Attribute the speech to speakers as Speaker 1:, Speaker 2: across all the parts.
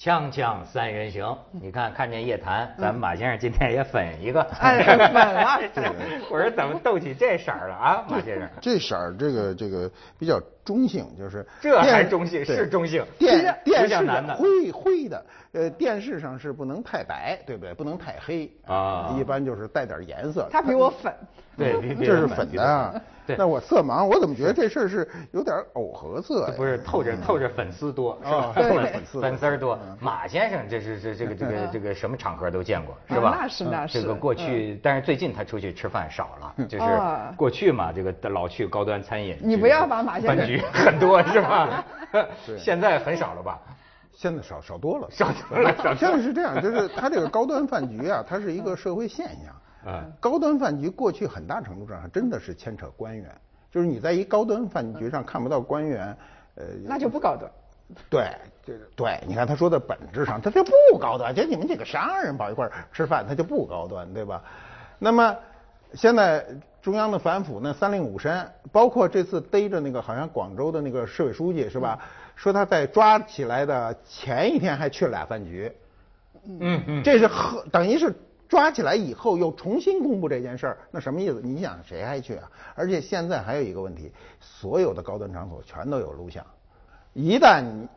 Speaker 1: 锵锵三人行，你看看见叶檀，咱们马先生今天也粉一个，
Speaker 2: 哎，粉了。
Speaker 1: 我说怎么斗起这色儿了啊，马先生？
Speaker 3: 这色儿这个这个比较中性，就是
Speaker 1: 这还
Speaker 3: 电
Speaker 1: 中性是中性
Speaker 3: 电电视
Speaker 1: 的
Speaker 3: 灰灰的，呃，电视上是不能太白，对不对？不能太黑
Speaker 1: 啊
Speaker 3: 一般就是带点颜色。
Speaker 2: 他比我 粉。
Speaker 1: 对，
Speaker 3: 这是粉的啊。
Speaker 1: 对，
Speaker 3: 那我色盲，我怎么觉得这事儿是有点藕荷色呀？
Speaker 1: 不是透着透着粉丝多是吧
Speaker 3: 粉丝
Speaker 1: 粉丝儿多。马先生这是这这个这个这个什么场合都见过是吧？
Speaker 2: 那是那是
Speaker 1: 这个过去，但是最近他出去吃饭少了，就是
Speaker 2: 哦
Speaker 1: 过去嘛，这个老去高端餐饮。
Speaker 2: 你不要把马先生
Speaker 1: 饭局很多是吧？现在很少了吧？
Speaker 3: 现在少少多了，
Speaker 1: 少多了少多了
Speaker 3: 现在是这样，就是它这个高端饭局啊，它是一个社会现象。
Speaker 1: 嗯
Speaker 3: 高端饭局过去很大程度上还真的是牵扯官员，就是你在一高端饭局上看不到官员，呃，
Speaker 2: 那就不高端。
Speaker 3: 对，这对，你看他说的本质上，他就不高端，就你们几个商人跑一块儿吃饭，他就不高端，对吧？那么现在中央的反腐呢，三令五申，包括这次逮着那个好像广州的那个市委书记是吧？说他在抓起来的前一天还去了俩饭局，
Speaker 1: 嗯嗯，
Speaker 3: 这是和等于是抓起来以后又重新公布这件事儿，那什么意思？你想谁还去啊？而且现在还有一个问题，所有的高端场所全都有录像，一旦你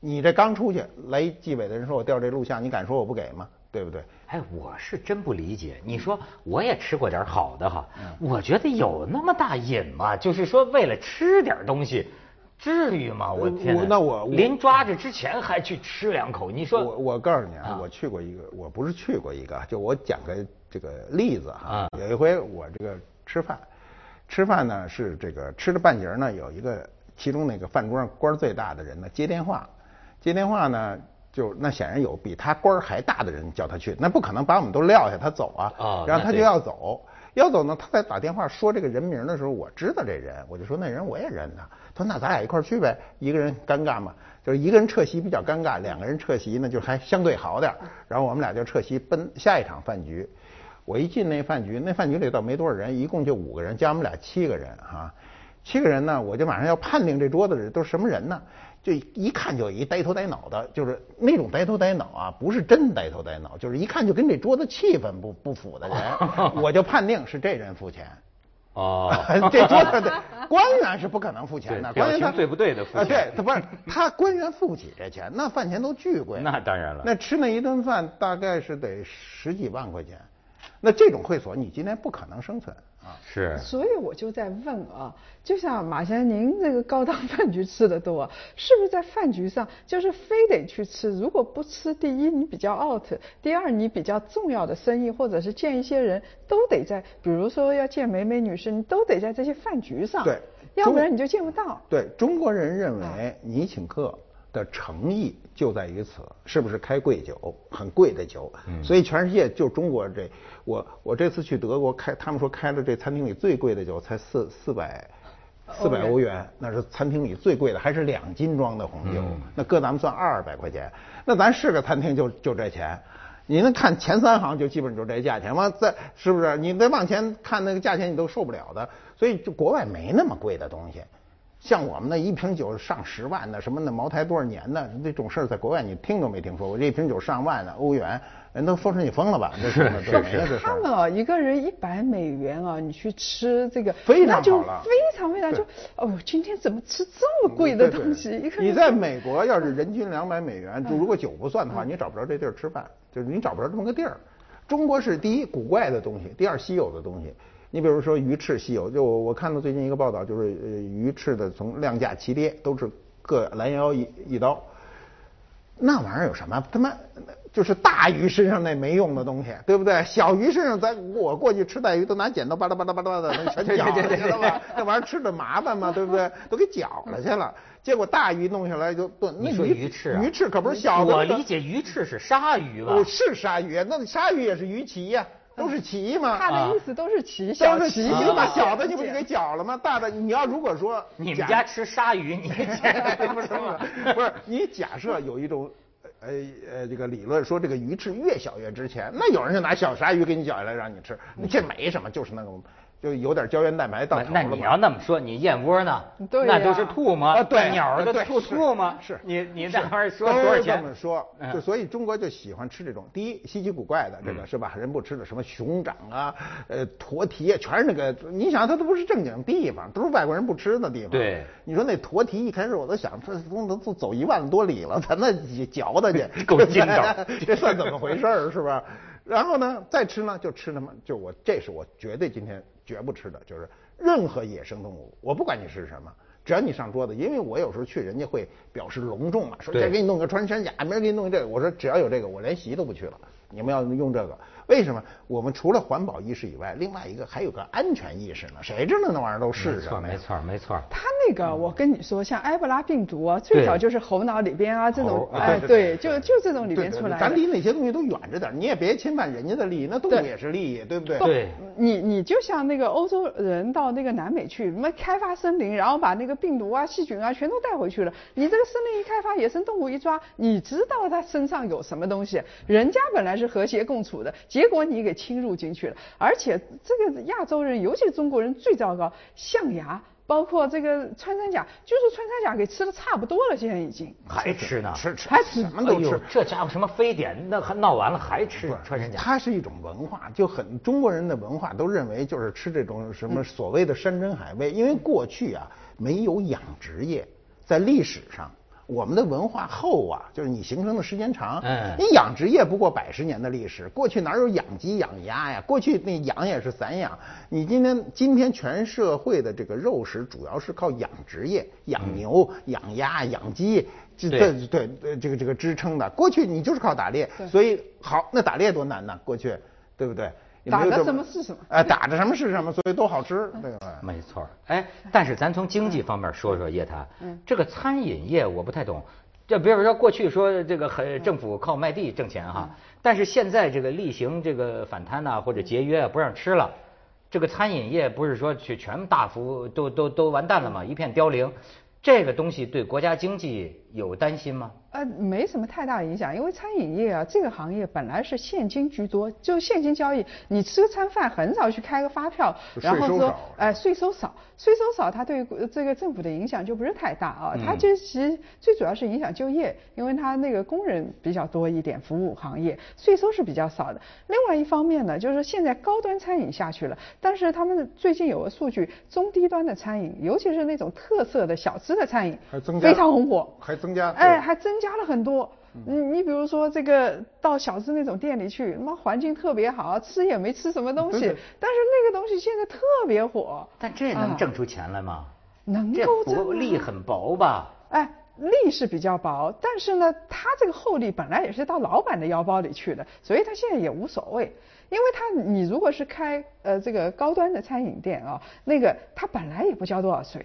Speaker 3: 你这刚出去来纪委的人说我调这录像，你敢说我不给吗？对不对？
Speaker 1: 哎，我是真不理解。你说我也吃过点好的哈，我觉得有那么大瘾吗？就是说为了吃点东西，至于吗？我天
Speaker 3: 我那我我
Speaker 1: 临抓着之前还去吃两口，你说
Speaker 3: 我我告诉你啊
Speaker 1: 啊，
Speaker 3: 我去过一个，我不是去过一个，就我讲个这个例子哈
Speaker 1: 啊。
Speaker 3: 有一回我这个吃饭，吃饭呢是这个吃着半截呢，有一个其中那个饭桌上官最大的人呢接电话，接电话呢就那显然有比他官儿还大的人叫他去，那不可能把我们都撂下他走啊。
Speaker 1: 哦
Speaker 3: 然后他就要走。要走呢，他在打电话说这个人名的时候，我知道这人，我就说那人我也认他。他说那咱俩一块儿去呗，一个人尴尬嘛，就是一个人撤席比较尴尬，两个人撤席呢就还相对好点儿然后我们俩就撤席奔下一场饭局。我一进那饭局，那饭局里倒没多少人，一共就五个人，加我们俩七个人哈、七个人呢，我就马上要判定这桌子里都是什么人呢？就一看就一呆头呆脑的，就是那种呆头呆脑啊，不是真呆头呆脑，就是一看就跟这桌子气氛不不符的人，我就判定是这人付钱。
Speaker 1: 哦，
Speaker 3: 这桌子的官员是不可能付钱的，官员他
Speaker 1: 对不对的付钱
Speaker 3: 啊，对，他不是他官员付不起这钱，那饭钱都巨贵。
Speaker 1: 那当然了
Speaker 3: 那吃那一顿饭大概是得十几万块钱，那这种会所你今天不可能生存啊。
Speaker 1: 是
Speaker 2: 所以我就在问啊，就像马先生您这个高档饭局吃的多，是不是在饭局上就是非得去吃？如果不吃，第一你比较 out，第二你比较重要的生意或者是见一些人都得在，比如说要见美美女士，你都得在这些饭局上，
Speaker 3: 对
Speaker 2: 要不然你就见不到。
Speaker 3: 对中国人认为你请客的诚意就在于此，是不是开贵酒，很贵的酒？所以全世界就中国这，我我这次去德国开，他们说开了这餐厅里最贵的酒才四四百。四百欧元，那是餐厅里最贵的，还是两斤装的红酒，那搁咱们算二百块钱，那咱是个餐厅就就这钱，你能看前三行就基本就这价钱，完再是不是？你再往前看那个价钱你都受不了的，所以就国外没那么贵的东西。像我们那一瓶酒上十万的，什么那茅台多少年的那种事儿，在国外你听都没听说过。这一瓶酒上万的欧元，人都说成你疯了吧？这是。
Speaker 2: 他们啊，一个人一百美元啊，你去吃这个，
Speaker 3: 非常
Speaker 2: 那就
Speaker 3: 好了
Speaker 2: 非常非常就哦，今天怎么吃这么贵的东西？
Speaker 3: 你在美国要是人均两百美元，就如果酒不算的话，你找不着这地儿吃饭，就是你找不着这么个地儿。中国是第一古怪的东西，第二稀有的东西。你比如说鱼翅稀有，就我我看到最近一个报道，就是呃鱼翅的从量价齐跌，都是各拦腰一一刀。那玩意儿有什么？他妈就是大鱼身上那没用的东西，对不对？小鱼身上，咱我过去吃带鱼都拿剪刀巴拉巴拉巴拉的那 全绞了？那玩意儿吃着麻烦嘛，对不对？都给绞了去了。结果大鱼弄下来就炖。那
Speaker 1: 你说鱼翅啊？
Speaker 3: 鱼翅可不是小的。
Speaker 1: 我理解鱼翅是鲨鱼吧
Speaker 3: 哦，？是鲨鱼，那鲨鱼也是鱼鳍呀，都是鳍嘛。
Speaker 2: 他的意思都是鳍小
Speaker 3: 都是
Speaker 2: 齐
Speaker 3: 鳍嘛，小的你不
Speaker 2: 就
Speaker 3: 就给绞了吗？大的你要如果说
Speaker 1: 你们家吃鲨鱼，你
Speaker 3: 不是不是，你假设有一种呃呃这个理论说这个鱼翅越小越值钱，那有人就拿小鲨鱼给你绞下来让你吃，这没什么，就是那种就有点胶原蛋白到头
Speaker 1: 那你要那么说，你燕窝呢？那都是吐吗？
Speaker 3: 啊对
Speaker 1: 鸟儿的
Speaker 3: 对
Speaker 1: 吐
Speaker 3: 是
Speaker 1: 吐吗？
Speaker 3: 是
Speaker 1: 你你那玩意儿说多少钱？
Speaker 3: 这么说，
Speaker 1: 嗯
Speaker 3: 就所以中国就喜欢吃这种，第一稀奇古怪的这个
Speaker 1: 嗯
Speaker 3: 是吧？人不吃的什么熊掌啊，呃驼蹄啊，全是那个，你想它都不是正经地方，都是外国人不吃的地方。
Speaker 1: 对
Speaker 3: 你说那驼蹄一开始我都想，这都能都走一万多里了，咱那嚼它去，
Speaker 1: 够劲道
Speaker 3: 这算怎么回事儿是吧？然后呢，再吃呢就吃他妈，就我这是我绝对今天绝不吃的，就是任何野生动物，我不管你是什么。只要你上桌子，因为我有时候去，人家会表示隆重嘛，说
Speaker 1: 对
Speaker 3: 这给你弄个穿山甲，明儿给你弄这个。我说只要有这个，我连席都不去了。你们要用这个，为什么？我们除了环保意识以外，另外一个还有个安全意识呢。谁知道那玩意儿都是
Speaker 1: 没错，
Speaker 3: 什么呀
Speaker 1: 没？错，没错。
Speaker 2: 他那个，我跟你说，像埃博拉病毒啊，最早就是猴脑里边啊这种，哎，
Speaker 3: 对
Speaker 2: 对，就就这种里边出来的。
Speaker 3: 咱离那些东西都远着点，你也别侵犯人家的利益，那动物也是利益，对不对？
Speaker 1: 对
Speaker 2: 你你就像那个欧洲人到那个南美去，什么开发森林，然后把那个病毒啊、细菌啊全都带回去了。你这个森林一开发，野生动物一抓，你知道它身上有什么东西？人家本来是和谐共处的，结果你给侵入进去了。而且这个亚洲人，尤其中国人最糟糕，象牙。包括这个穿山甲，据说穿山甲给吃的差不多了，现在已经。
Speaker 1: 还吃呢？
Speaker 3: 吃吃
Speaker 2: 还吃
Speaker 3: 什么都吃
Speaker 1: 哎。这家伙什么非典，那还闹完了还吃穿山甲？
Speaker 3: 它是一种文化，就很中国人的文化都认为就是吃这种什么所谓的山珍海味，因为过去啊没有养殖业，在历史上。我们的文化厚啊，就是你形成的时间长，
Speaker 1: 嗯
Speaker 3: 你养殖业不过百十年的历史，过去哪有养鸡养鸭呀？过去那养也是散养，你今天今天全社会的这个肉食主要是靠养殖业，养牛、养鸭、养鸡，这
Speaker 1: 对
Speaker 3: 这对对这个这个支撑的。过去你就是靠打猎，所以好，那打猎多难呢，过去对不对？也没有
Speaker 2: 打的什么是什么
Speaker 3: 哎，打着什么是什么，所以都好吃，对吧？
Speaker 1: 没错，哎，但是咱从经济方面说说叶檀，这个餐饮业我不太懂。这比如说过去说这个很政府靠卖地挣钱哈，但是现在这个例行这个反贪呐、或者节约啊不让吃了，这个餐饮业不是说去全大幅都都都完蛋了吗？一片凋零，这个东西对国家经济有担心吗？
Speaker 2: 呃，没什么太大影响，因为餐饮业啊，这个行业本来是现金居多，就现金交易。你吃餐饭很少去开个发票，然后说
Speaker 3: 税收少，
Speaker 2: 哎，税收少，税收少，它对呃这个政府的影响就不是太大啊。它
Speaker 1: 嗯
Speaker 2: 就其实最主要是影响就业，因为它那个工人比较多一点，服务行业税收是比较少的。另外一方面呢，就是现在高端餐饮下去了，但是他们最近有个数据，中低端的餐饮，尤其是那种特色的小吃的餐饮
Speaker 3: 还增，加
Speaker 2: 非常红火，
Speaker 3: 还增加
Speaker 2: 哎，还增加了很多。你你比如说这个到小吃那种店里去，他妈环境特别好，吃也没吃什么东西，但是那个东西现在特别火。
Speaker 1: 但这能
Speaker 2: 啊
Speaker 1: 挣出钱来吗？
Speaker 2: 能够挣
Speaker 1: 利很薄吧？
Speaker 2: 哎，利是比较薄，但是呢，他这个厚利本来也是到老板的腰包里去的，所以他现在也无所谓。因为他你如果是开呃这个高端的餐饮店啊，那个他本来也不交多少税。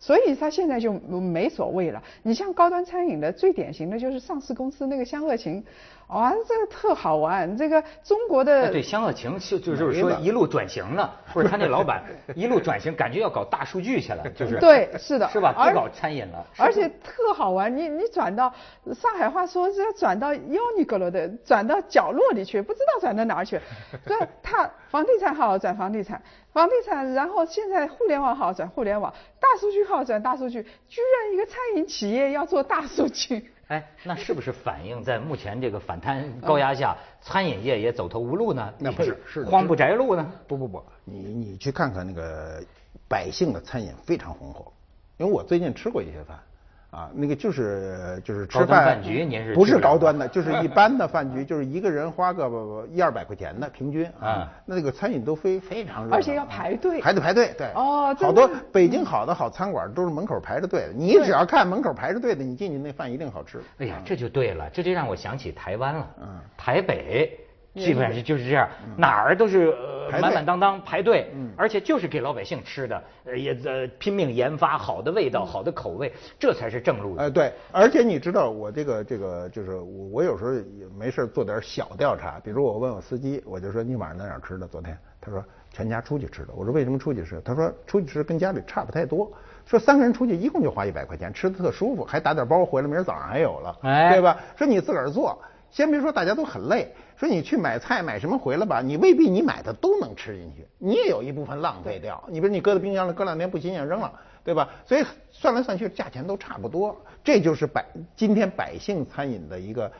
Speaker 2: 所以他现在就没所谓了。你像高端餐饮的最典型的就是上市公司那个香乐琴，哇，这个特好玩。这个中国的
Speaker 1: 哎对，香乐情就就是说一路转型呢，不是他那老板 一路转型，感觉要搞大数据去了，就是
Speaker 2: 对是的
Speaker 1: 是吧？
Speaker 2: 而
Speaker 1: 不搞餐饮了，
Speaker 2: 而且特好玩，你你转到上海话说是要转到妖尼格罗的，转到角落里去，不知道转到哪儿去。对，他房地产好转房地产，房地产，然后现在互联网好转互联网，大数据好转大数据，居然一个餐饮企业要做大数据。
Speaker 1: 哎，那是不是反映在目前这个反贪高压下，餐饮业也走投无路呢？
Speaker 3: 那不是是
Speaker 1: 慌不择路呢？
Speaker 3: 不不不，你你去看看那个百姓的餐饮非常红火，因为我最近吃过一些饭，啊，那个就是就是吃饭
Speaker 1: 饭局您是
Speaker 3: 不是高端的，就是一般的饭局，就是一个人花个一二百块钱的平均
Speaker 1: 啊
Speaker 3: 啊，那个餐饮都非非常热闹，
Speaker 2: 而且要排队。
Speaker 3: 还得排队，对，
Speaker 2: 哦
Speaker 3: 好多北京好的好餐馆都是门口排着队的，你只要看门口排着队的，你进去那饭一定好吃。
Speaker 1: 哎呀，这就对了，这就让我想起台湾了。
Speaker 3: 嗯。
Speaker 1: 台北基本上就是这样，哪儿都是呃满满当当排队，
Speaker 3: 嗯
Speaker 1: 而且就是给老百姓吃的，呃也呃拼命研发好的味道、好的口味，这才是正路。
Speaker 3: 哎，对，而且你知道我这个这个就是我我有时候也没事做点小调查，比如我问我司机，我就说你晚上在哪儿吃的？昨天他说全家出去吃的。我说为什么出去吃？他说出去吃跟家里差不太多。说三个人出去一共就花一百块钱，吃的特舒服，还打点包回来，明儿早上还有了，
Speaker 1: 哎
Speaker 3: 对吧？说你自个儿做。先别说大家都很累，说你去买菜买什么回来吧，你未必你买的都能吃进去，你也有一部分浪费掉。你比如你搁在冰箱里，搁两天不新鲜扔了，对吧？所以算来算去价钱都差不多，这就是百今天百姓餐饮的一个。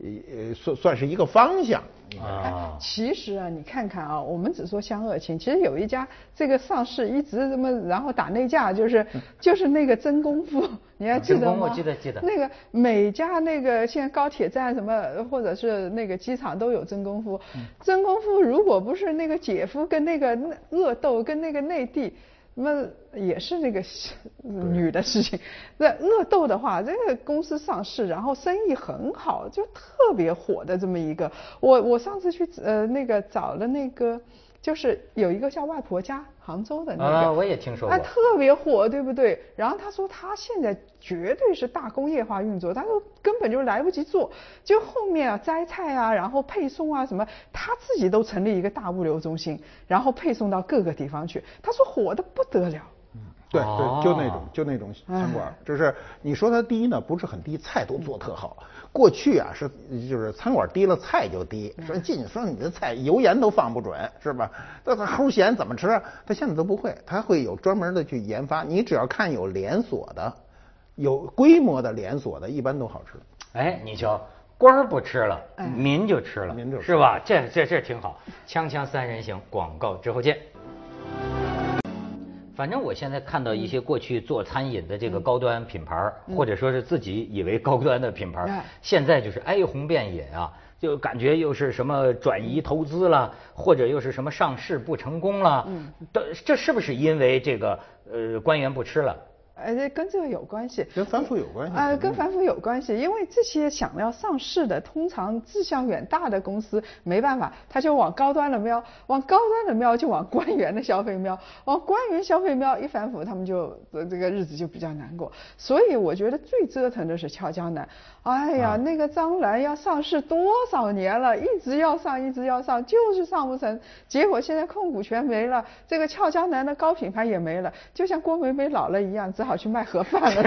Speaker 3: 呃，算算是一个方向
Speaker 2: 啊。其实啊，你看看啊，我们只说湘鄂衾，其实有一家这个上市一直这么，然后打内架，就是就是那个真功夫，你还记得吗？
Speaker 1: 我记得记得。
Speaker 2: 那个每家那个现在高铁站什么，或者是那个机场都有真功夫。真功夫如果不是那个姐夫跟那个恶斗跟那个内地。那也是那个女的事情。那恶斗的话，这个公司上市，然后生意很好，就特别火的这么一个。我我上次去呃那个找了那个。就是有一个叫外婆家，杭州的那个，
Speaker 1: 啊，我也听说过，
Speaker 2: 哎，特别火，对不对？然后他说他现在绝对是大工业化运作，他说根本就来不及做，就后面啊摘菜啊，然后配送啊什么，他自己都成立一个大物流中心，然后配送到各个地方去。他说火的不得了。
Speaker 3: 嗯，对对，就那种就那种餐馆，就是你说它低呢，不是很低，菜都做特好。过去啊是就是餐馆低了菜就低，说进去说你的菜油盐都放不准是吧？那他齁咸怎么吃？他现在都不会，他会有专门的去研发。你只要看有连锁的，有规模的连锁的，一般都好吃。
Speaker 1: 哎，你瞧，官儿不吃了，民就吃了，民就是吧？这这这挺好。锵锵三人行，广告之后见。反正我现在看到一些过去做餐饮的这个高端品牌，或者说是自己以为高端的品牌，现在就是哀鸿遍野啊，就感觉又是什么转移投资了，或者又是什么上市不成功了，这这是不是因为这个呃官员不吃了？
Speaker 2: 呃，跟这个有关系，
Speaker 3: 跟反腐有关系啊，
Speaker 2: 跟反腐有关系，因为这些想要上市的，通常志向远大的公司，没办法，他就往高端的瞄，往高端的瞄，就往官员的消费瞄，往官员消费瞄，一反腐，他们就这个日子就比较难过。所以我觉得最折腾的是俏江南，哎呀，那个张兰要上市多少年了，一直要上，一直要上，就是上不成，结果现在控股权没了，这个俏江南的高品牌也没了，就像郭美美老了一样，好去卖盒饭了，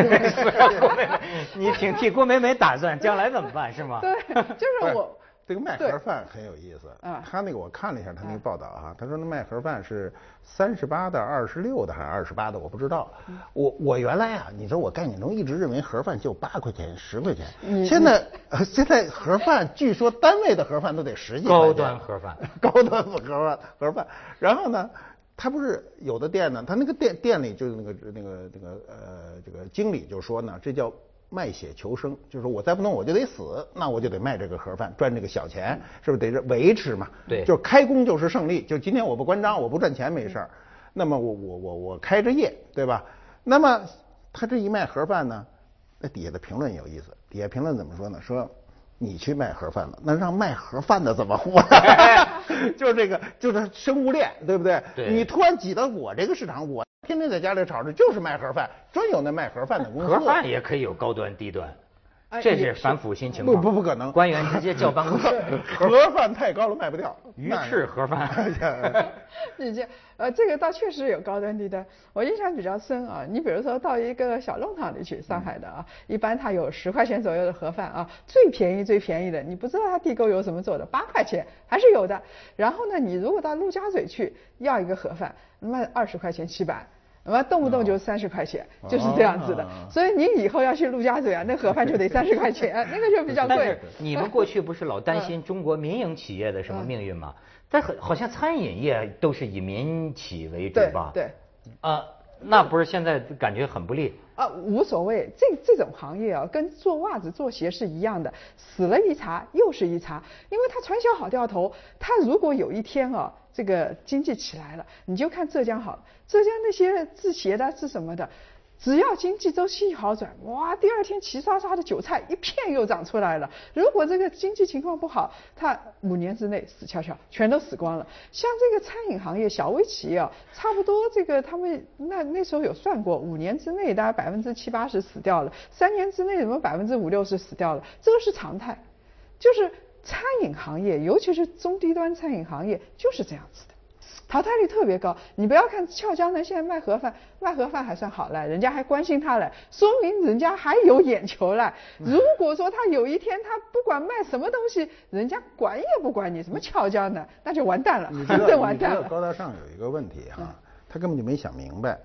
Speaker 2: 郭
Speaker 1: 美美？你挺替郭美美打算，将来怎么办是吗？
Speaker 2: 对，就是我
Speaker 3: 这个卖盒饭很有意思。啊，他那个我看了一下他那个报道啊，他说那卖盒饭是三十八的、二十六的还是二十八的，我不知道。我我原来啊，你说我概念中一直认为盒饭就八块钱、十块钱，现在现在盒饭据说单位的盒饭都得十几。
Speaker 1: 高端盒饭，
Speaker 3: 高端盒饭盒饭，然后呢？他不是有的店呢，他那个店店里就是那个那个那个呃，这个经理就说呢，这叫卖血求生，就是说我再不弄我就得死，那我就得卖这个盒饭赚这个小钱，是不是得维持嘛？
Speaker 1: 对，
Speaker 3: 就是开工就是胜利，就今天我不关张，我不赚钱没事儿，那么我我我我开着业，对吧？那么他这一卖盒饭呢，那底下的评论有意思，底下评论怎么说呢？说。你去卖盒饭了，那让卖盒饭的怎么活？就是这个，就是生物链，对不对？你突然挤到我这个市场，我天天在家里炒着就是卖盒饭，专有那卖盒饭的公司。
Speaker 1: 盒饭也可以有高端低端。这是反腐新情况，
Speaker 3: 不不不可能，
Speaker 1: 官员直接叫办公室，
Speaker 3: 盒饭太高了卖不掉，
Speaker 1: 鱼翅盒饭。
Speaker 2: 你这呃，这个倒确实有高端低端，我印象比较深啊。你比如说到一个小弄堂里去，上海的啊，一般它有十块钱左右的盒饭啊，最便宜最便宜的，你不知道它地沟油怎么做的，八块钱还是有的。然后呢，你如果到陆家嘴去要一个盒饭，那么二十块钱起板。那么动不动就三十块钱，就是这样子的。所以你以后要去陆家嘴啊，那盒饭就得三十块钱，那个就比较贵。
Speaker 1: 你们过去不是老担心中国民营企业的什么命运吗？但好好像餐饮业都是以民企为主吧？
Speaker 2: 对。
Speaker 1: 啊，那不是现在感觉很不利？
Speaker 2: 啊，无所谓，这这种行业啊，跟做袜子、做鞋是一样的，死了一茬又是一茬，因为它传销好掉头，它如果有一天啊。这个经济起来了，你就看浙江好，浙江那些制鞋的、制什么的，只要经济周期一好转，哇，第二天齐刷刷的韭菜一片又长出来了。如果这个经济情况不好，它五年之内死翘翘，全都死光了。像这个餐饮行业小微企业啊，差不多这个他们那那时候有算过，五年之内大概百分之七八十死掉了，三年之内什么百分之五六十死掉了，这个是常态，就是。餐饮行业，尤其是中低端餐饮行业，就是这样子的。淘汰率特别高。你不要看俏江南现在卖盒饭，卖盒饭还算好了，人家还关心他嘞，说明人家还有眼球嘞。如果说他有一天他不管卖什么东西，人家管也不管你，什么俏江南，那就完蛋了，真的 完蛋了。
Speaker 3: 高大上有一个问题哈，他根本就没想明白。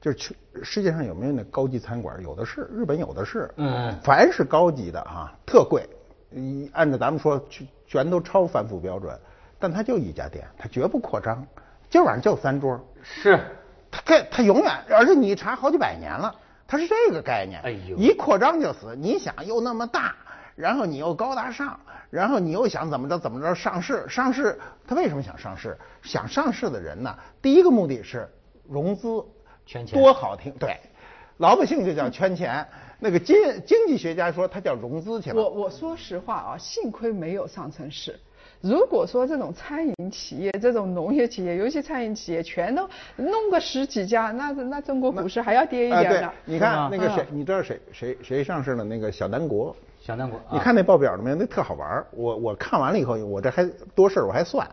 Speaker 3: 就是去世界上有没有那高级餐馆？有的是，日本有的是。嗯。凡是高级的哈，特贵，一按照咱们说，全全都超反腐标准。但他就一家店，他绝不扩张。今晚上就三桌。
Speaker 1: 是。
Speaker 3: 他他他永远，而且你查好几百年了，他是这个概念。哎呦。一扩张就死。你想又那么大，然后你又高大上，然后你又想怎么着怎么着上市？上市，他为什么想上市？想上市的人呢，第一个目的是融资。
Speaker 1: 圈钱
Speaker 3: 多好听，对，老百姓就叫圈钱。那个经经济学家说，它叫融资去了。
Speaker 2: 我我说实话啊，幸亏没有上成市。如果说这种餐饮企业、这种农业企业，尤其餐饮企业，全都弄个十几家，那那中国股市还要跌一点呢。
Speaker 3: 你看那个谁，你知道谁谁谁上市了？那个小南国。
Speaker 1: 小南国。
Speaker 3: 你看那报表了没有？那特好玩。我我看完了以后，我这还多事儿，我还算。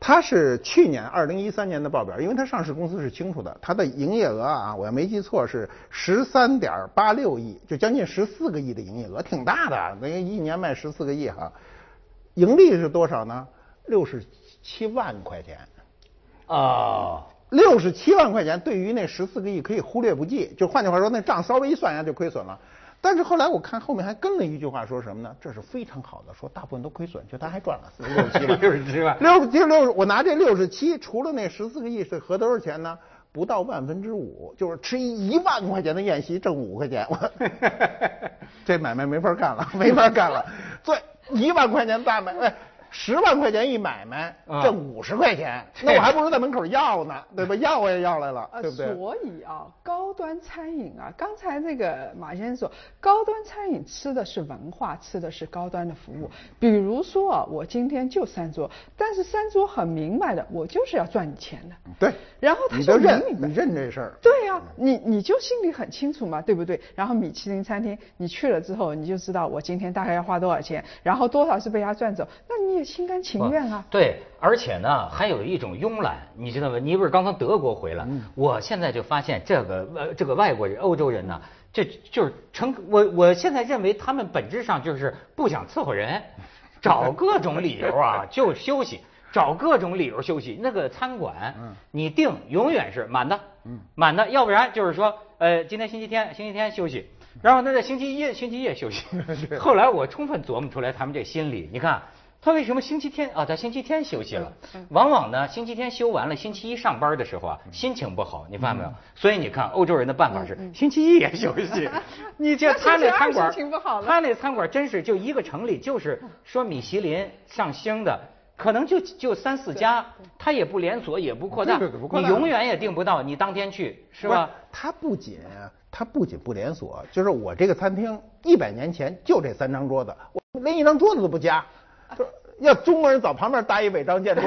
Speaker 3: 它是去年二零一三年的报表，因为它上市公司是清楚的，它的营业额啊，我要没记错是十三点八六亿，就将近十四个亿的营业额，挺大的，等于一年卖十四个亿哈。盈利是多少呢？六十七万块钱。
Speaker 1: 啊，
Speaker 3: 六十七万块钱对于那十四个亿可以忽略不计，就换句话说，那账稍微一算一下就亏损了。但是后来我看后面还跟了一句话，说什么呢？这是非常好的，说大部分都亏损，就他还赚了六十七万。
Speaker 1: 六十七万，
Speaker 3: 六十七六，我拿这六十七，除了那十四个亿是合多少钱呢？不到万分之五，就是吃一万块钱的宴席挣五块钱，我 这买卖没法干了，没法干了。对，一万块钱大买卖。十万块钱一买卖，挣五十块钱，那我还不如在门口要呢，对吧？要我也要来了，对不对？
Speaker 2: 所以啊，高端餐饮啊，刚才那个马先生说，高端餐饮吃的是文化，吃的是高端的服务。比如说啊，我今天就三桌，但是三桌很明白的，我就是要赚你钱的。
Speaker 3: 对。
Speaker 2: 然后他就
Speaker 3: 认，你认这事儿。
Speaker 2: 对呀，你你就心里很清楚嘛，对不对？然后米其林餐厅你去了之后，你就知道我今天大概要花多少钱，然后多少是被他赚走，那你也。心甘情愿啊！
Speaker 1: 对，而且呢，还有一种慵懒，你知道吗？你不是刚从德国回来？我现在就发现这个呃，这个外国人、欧洲人呢，这就是成我我现在认为他们本质上就是不想伺候人，找各种理由啊就休息，找各种理由休息。那个餐馆，你订永远是满的，满的，要不然就是说，呃，今天星期天，星期天休息，然后那在星期一、星期一休息。后来我充分琢磨出来他们这心理，你看。他为什么星期天啊，他星期天休息了？往往呢，星期天休完了，星期一上班的时候啊，心情不好，你发现没有？所以你看，欧洲人的办法是星期一也休息。你这 他那餐馆，他那餐馆真是就一个城里，就是说米其林上星的，可能就就三四家，他也不连锁，也不扩大，你永远也订不到，你当天去是吧？
Speaker 3: 他不仅他不仅不连锁，就是我这个餐厅一百年前就这三张桌子，我连一张桌子都不加。要中国人早旁边搭一违章建筑，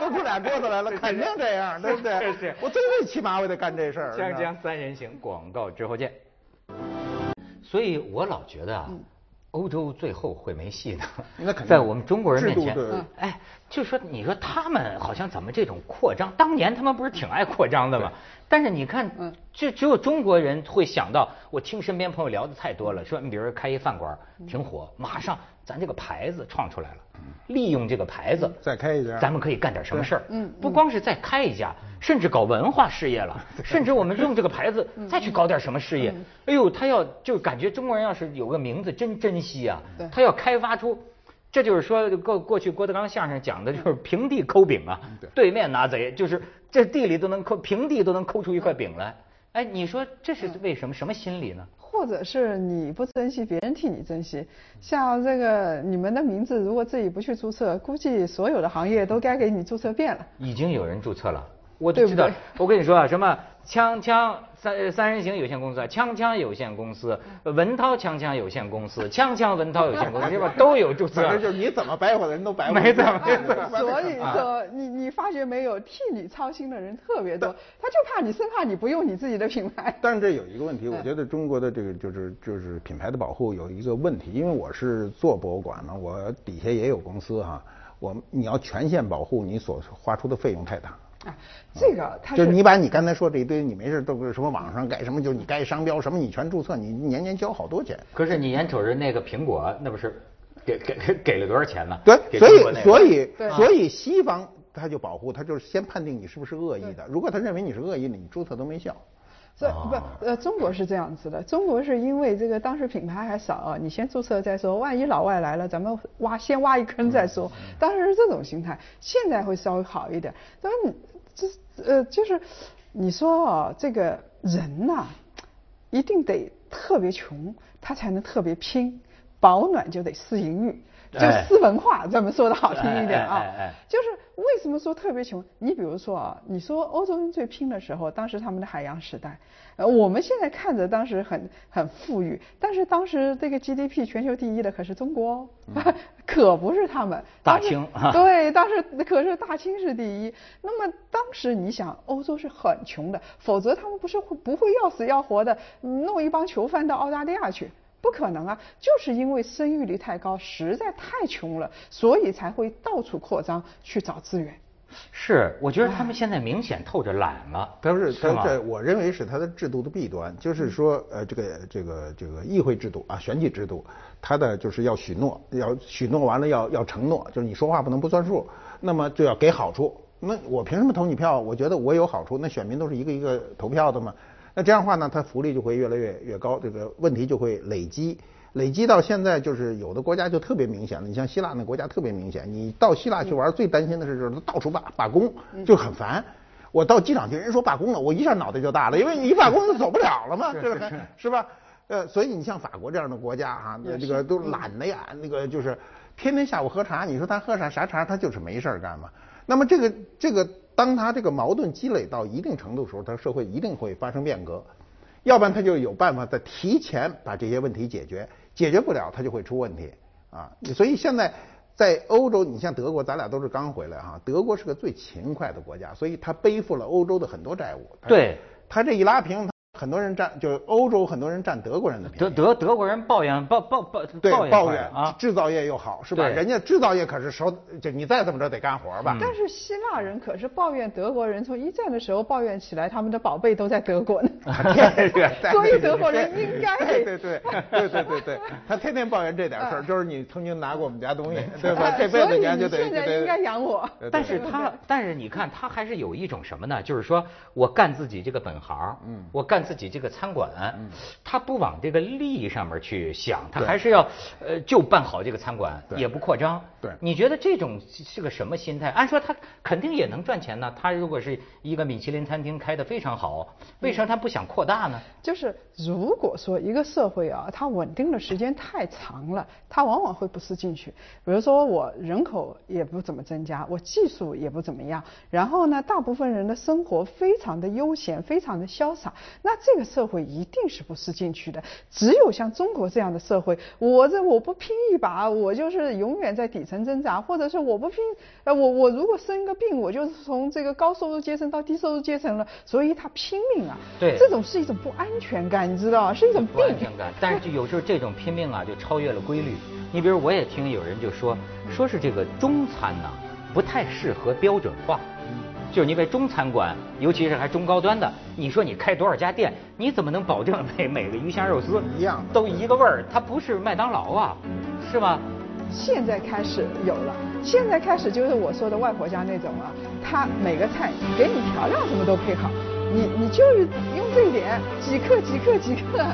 Speaker 3: 都出俩桌子来了，肯定这样，对不对？
Speaker 1: 是
Speaker 3: 我最最起码我得干这事儿。
Speaker 1: 锵锵三人行，广告之后见。所以我老觉得啊，欧洲最后会没戏的。
Speaker 3: 那肯定。
Speaker 1: 在我们中国人面前，哎，就说你说他们好像怎么这种扩张？当年他们不是挺爱扩张的吗？但是你看，就只有中国人会想到。我听身边朋友聊的太多了，说你比如开一饭馆挺火，马上。咱这个牌子创出来了，利用这个牌子
Speaker 3: 再开一家，
Speaker 1: 咱们可以干点什么事儿？嗯，不光是再开一家，甚至搞文化事业了，甚至我们用这个牌子再去搞点什么事业。哎呦，他要就感觉中国人要是有个名字真珍惜啊，他要开发出，这就是说过过去郭德纲相声讲的就是平地抠饼啊，对面拿贼，就是这地里都能抠，平地都能抠出一块饼来。哎，你说这是为什么？什么心理呢？
Speaker 2: 或者是你不珍惜，别人替你珍惜。像这个你们的名字，如果自己不去注册，估计所有的行业都该给你注册遍了。
Speaker 1: 已经有人注册了，我都知道。我跟你说啊，什么锵锵。三三人行有限公司啊、锵锵有限公司、文涛锵锵有限公司、锵锵文涛有限公司，对吧？都有注册。
Speaker 3: 就是你怎么白活的人都白活。
Speaker 1: 没错没
Speaker 2: 错。所以 说，你你发觉没有，替你操心的人特别多，他就怕你，生怕你不用你自己的品牌。
Speaker 3: 但是这有一个问题，我觉得中国的这个就是就是品牌的保护有一个问题，因为我是做博物馆嘛，我底下也有公司哈。我你要全线保护，你所花出的费用太大。
Speaker 2: 啊，这个它
Speaker 3: 就是你把你刚才说这一堆，你没事都是什么网上改什么，就是你该商标什么，你全注册，你年年交好多钱。
Speaker 1: 可是你眼瞅着那个苹果，那不是给给给给了多少钱呢？
Speaker 3: 对，所以所以所以西方他就保护，他就是先判定你是不是恶意的。如果他认为你是恶意的，你注册都没效。
Speaker 2: 这
Speaker 1: 哦
Speaker 2: 不呃，中国是这样子的，中国是因为这个当时品牌还少啊，你先注册再说，万一老外来了，咱们挖先挖一坑再说，当时是这种心态，现在会稍微好一点。但是你这呃就是你说啊，这个人呐、一定得特别穷，他才能特别拼，保暖就得思淫欲，就
Speaker 1: 哎
Speaker 2: 私文化，咱们说的好听一点啊。就是为什么说特别穷？你比如说啊，你说欧洲人最拼的时候，当时他们的海洋时代，呃，我们现在看着当时很很富裕，但是当时这个 GDP 全球第一的可是中国哦，可不是他们。
Speaker 1: 嗯大清
Speaker 2: 对，当时可是大清是第一。那么当时你想，欧洲是很穷的，否则他们不是会不会要死要活的弄一帮囚犯到澳大利亚去？不可能啊！就是因为生育率太高，实在太穷了，所以才会到处扩张去找资源。
Speaker 1: 是，我觉得他们现在明显透着懒了。
Speaker 3: 他是他
Speaker 1: 吗？
Speaker 3: 这，我认为是他的制度的弊端，就是说，呃，这个这个这个议会制度啊，选举制度，他的就是要许诺，要许诺完了要要承诺，就是你说话不能不算数，那么就要给好处。那我凭什么投你票？我觉得我有好处，那选民都是一个一个投票的嘛。那这样的话呢，它福利就会越来越越高，这个问题就会累积。累积到现在，就是有的国家就特别明显了。你像希腊那国家特别明显，你到希腊去玩，最担心的是就是他到处罢罢工，就很烦。我到机场去，人说罢工了，我一下脑袋就大了，因为你一罢工就走不了了嘛，这个是吧？呃，所以你像法国这样的国家哈、那这个都懒的呀，那个就是天天下午喝茶，你说他喝啥啥茶，他就是没事儿干嘛。那么这个这个，当他这个矛盾积累到一定程度的时候，他社会一定会发生变革，要不然他就有办法在提前把这些问题解决，解决不了他就会出问题啊。所以现在在欧洲，你像德国，咱俩都是刚回来哈，德国是个最勤快的国家，所以他背负了欧洲的很多债务。
Speaker 1: 对，
Speaker 3: 他这一拉平，很多人占，就是欧洲很多人占德国人的便宜。
Speaker 1: 德德德国人抱怨抱抱抱
Speaker 3: 对，
Speaker 1: 抱
Speaker 3: 抱怨
Speaker 1: 怨啊，
Speaker 3: 制造业又好，是吧？
Speaker 1: 对
Speaker 3: 人家制造业可是手，就你再怎么着得干活
Speaker 1: 嗯
Speaker 3: 吧？
Speaker 2: 但是希腊人可是抱怨德国人，从一战的时候抱怨起来，他们的宝贝都在德国呢。所以德国人应该
Speaker 3: 对对对对对对对，他天天抱怨这点事儿，就是你曾经拿过我们家东西，对吧？这辈子
Speaker 2: 所以
Speaker 3: 年就得
Speaker 2: 你现在应该养我。
Speaker 1: 但是他，但是你看，他还是有一种什么呢？就是说我干自己这个本行，嗯，我干自己这个餐馆，嗯，他不往这个利益上面去想，他还是要，呃，就办好这个餐馆，
Speaker 3: 对
Speaker 1: 也不扩张。
Speaker 3: 对
Speaker 1: 你觉得这种是个什么心态？按说他肯定也能赚钱呢。他如果是一个米其林餐厅开得非常好，为什么他不想扩大呢？
Speaker 2: 就是如果说一个社会啊，它稳定的时间太长了，它往往会不思进取。比如说我人口也不怎么增加，我技术也不怎么样，然后呢，大部分人的生活非常的悠闲，非常的潇洒，那这个社会一定是不思进取的。只有像中国这样的社会，我这我不拼一把，我就是永远在底层挣扎，或者是我不拼，呃，我我如果生个病，我就是从这个高收入阶层到低收入阶层了，所以他拼命啊。
Speaker 1: 对
Speaker 2: 这种是一种不安全感，你知道？是一种病
Speaker 1: 不安。全感。但是就有时候这种拼命啊，就超越了规律。你比如我也听有人就说，说是这个中餐呐、不太适合标准化。就是因为中餐馆，尤其是还中高端的，你说你开多少家店，你怎么能保证每 每个鱼香肉丝
Speaker 3: 一样
Speaker 1: 都一个味儿？它不是麦当劳啊，是吧？
Speaker 2: 现在开始有了，现在开始就是我说的外婆家那种啊，他每个菜给你调料什么都配好，你你就是用这一点几克几克几克。